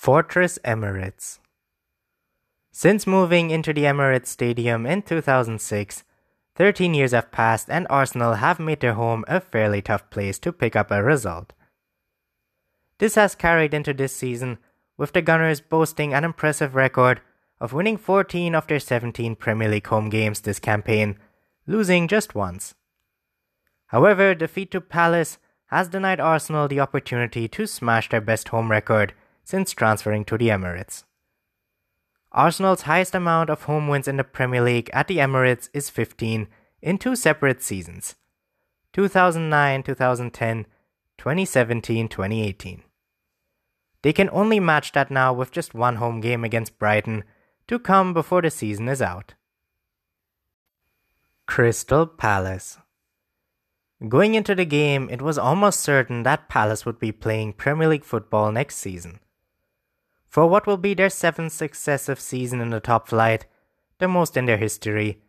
Fortress Emirates Since moving into the Emirates Stadium in 2006, 13 years have passed and Arsenal have made their home a fairly tough place to pick up a result. This has carried into this season, with the Gunners boasting an impressive record of winning 14 of their 17 Premier League home games this campaign, losing just once. However, defeat to Palace has denied Arsenal the opportunity to smash their best home record since transferring to the Emirates. Arsenal's highest amount of home wins in the Premier League at the Emirates is 15 in two separate seasons 2009 2010, 2017 2018. They can only match that now with just one home game against Brighton to come before the season is out. Crystal Palace Going into the game, it was almost certain that Palace would be playing Premier League football next season. For what will be their seventh successive season in the top flight, the most in their history,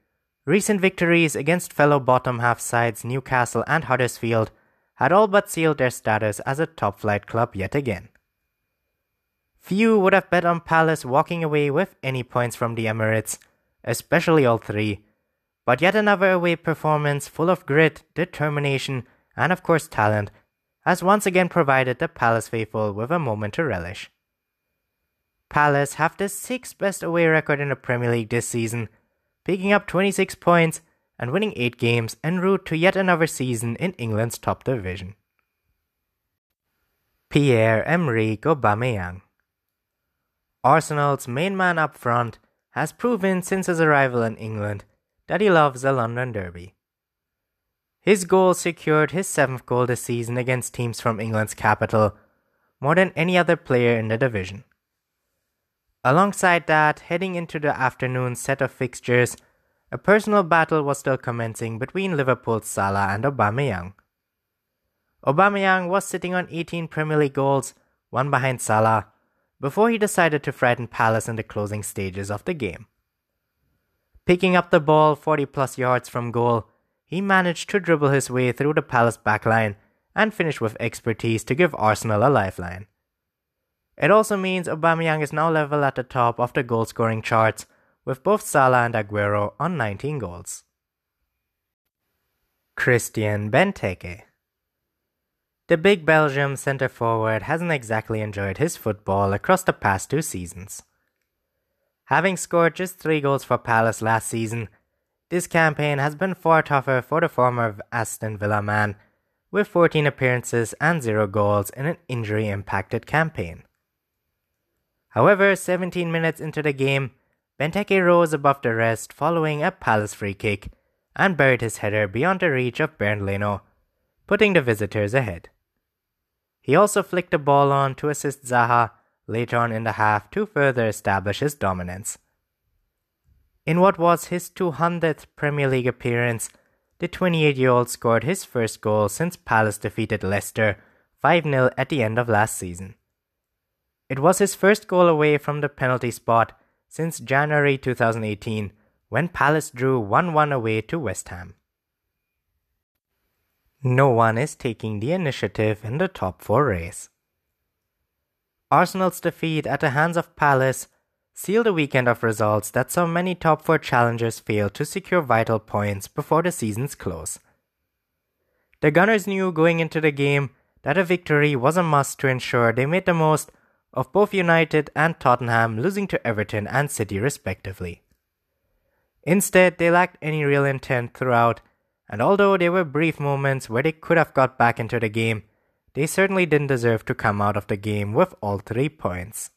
recent victories against fellow bottom half sides Newcastle and Huddersfield had all but sealed their status as a top flight club yet again. Few would have bet on Palace walking away with any points from the Emirates, especially all three. But yet another away performance full of grit, determination, and of course talent has once again provided the Palace faithful with a moment to relish. Palace have the sixth best away record in the Premier League this season, picking up 26 points and winning 8 games en route to yet another season in England's top division. Pierre-Emerick Aubameyang Arsenal's main man up front has proven since his arrival in England that he loves the London Derby. His goal secured his seventh goal this season against teams from England's capital, more than any other player in the division. Alongside that, heading into the afternoon set of fixtures, a personal battle was still commencing between Liverpool's Salah and Aubameyang. Aubameyang was sitting on 18 Premier League goals, one behind Salah, before he decided to frighten Palace in the closing stages of the game. Picking up the ball 40 plus yards from goal, he managed to dribble his way through the Palace backline and finish with expertise to give Arsenal a lifeline. It also means Aubameyang is now level at the top of the goal scoring charts with both Salah and Aguero on 19 goals. Christian Benteke the big Belgium centre forward hasn't exactly enjoyed his football across the past two seasons. Having scored just three goals for Palace last season, this campaign has been far tougher for the former Aston Villa man, with 14 appearances and 0 goals in an injury impacted campaign. However, 17 minutes into the game, Benteke rose above the rest following a Palace free kick and buried his header beyond the reach of Bernd Leno, putting the visitors ahead. He also flicked the ball on to assist Zaha later on in the half to further establish his dominance. In what was his 200th Premier League appearance, the 28 year old scored his first goal since Palace defeated Leicester 5 0 at the end of last season. It was his first goal away from the penalty spot since January 2018 when Palace drew 1 1 away to West Ham. No one is taking the initiative in the top four race. Arsenal's defeat at the hands of Palace sealed a weekend of results that saw many top four challengers fail to secure vital points before the season's close. The Gunners knew going into the game that a victory was a must to ensure they made the most of both United and Tottenham losing to Everton and City respectively. Instead, they lacked any real intent throughout and although there were brief moments where they could have got back into the game, they certainly didn't deserve to come out of the game with all three points.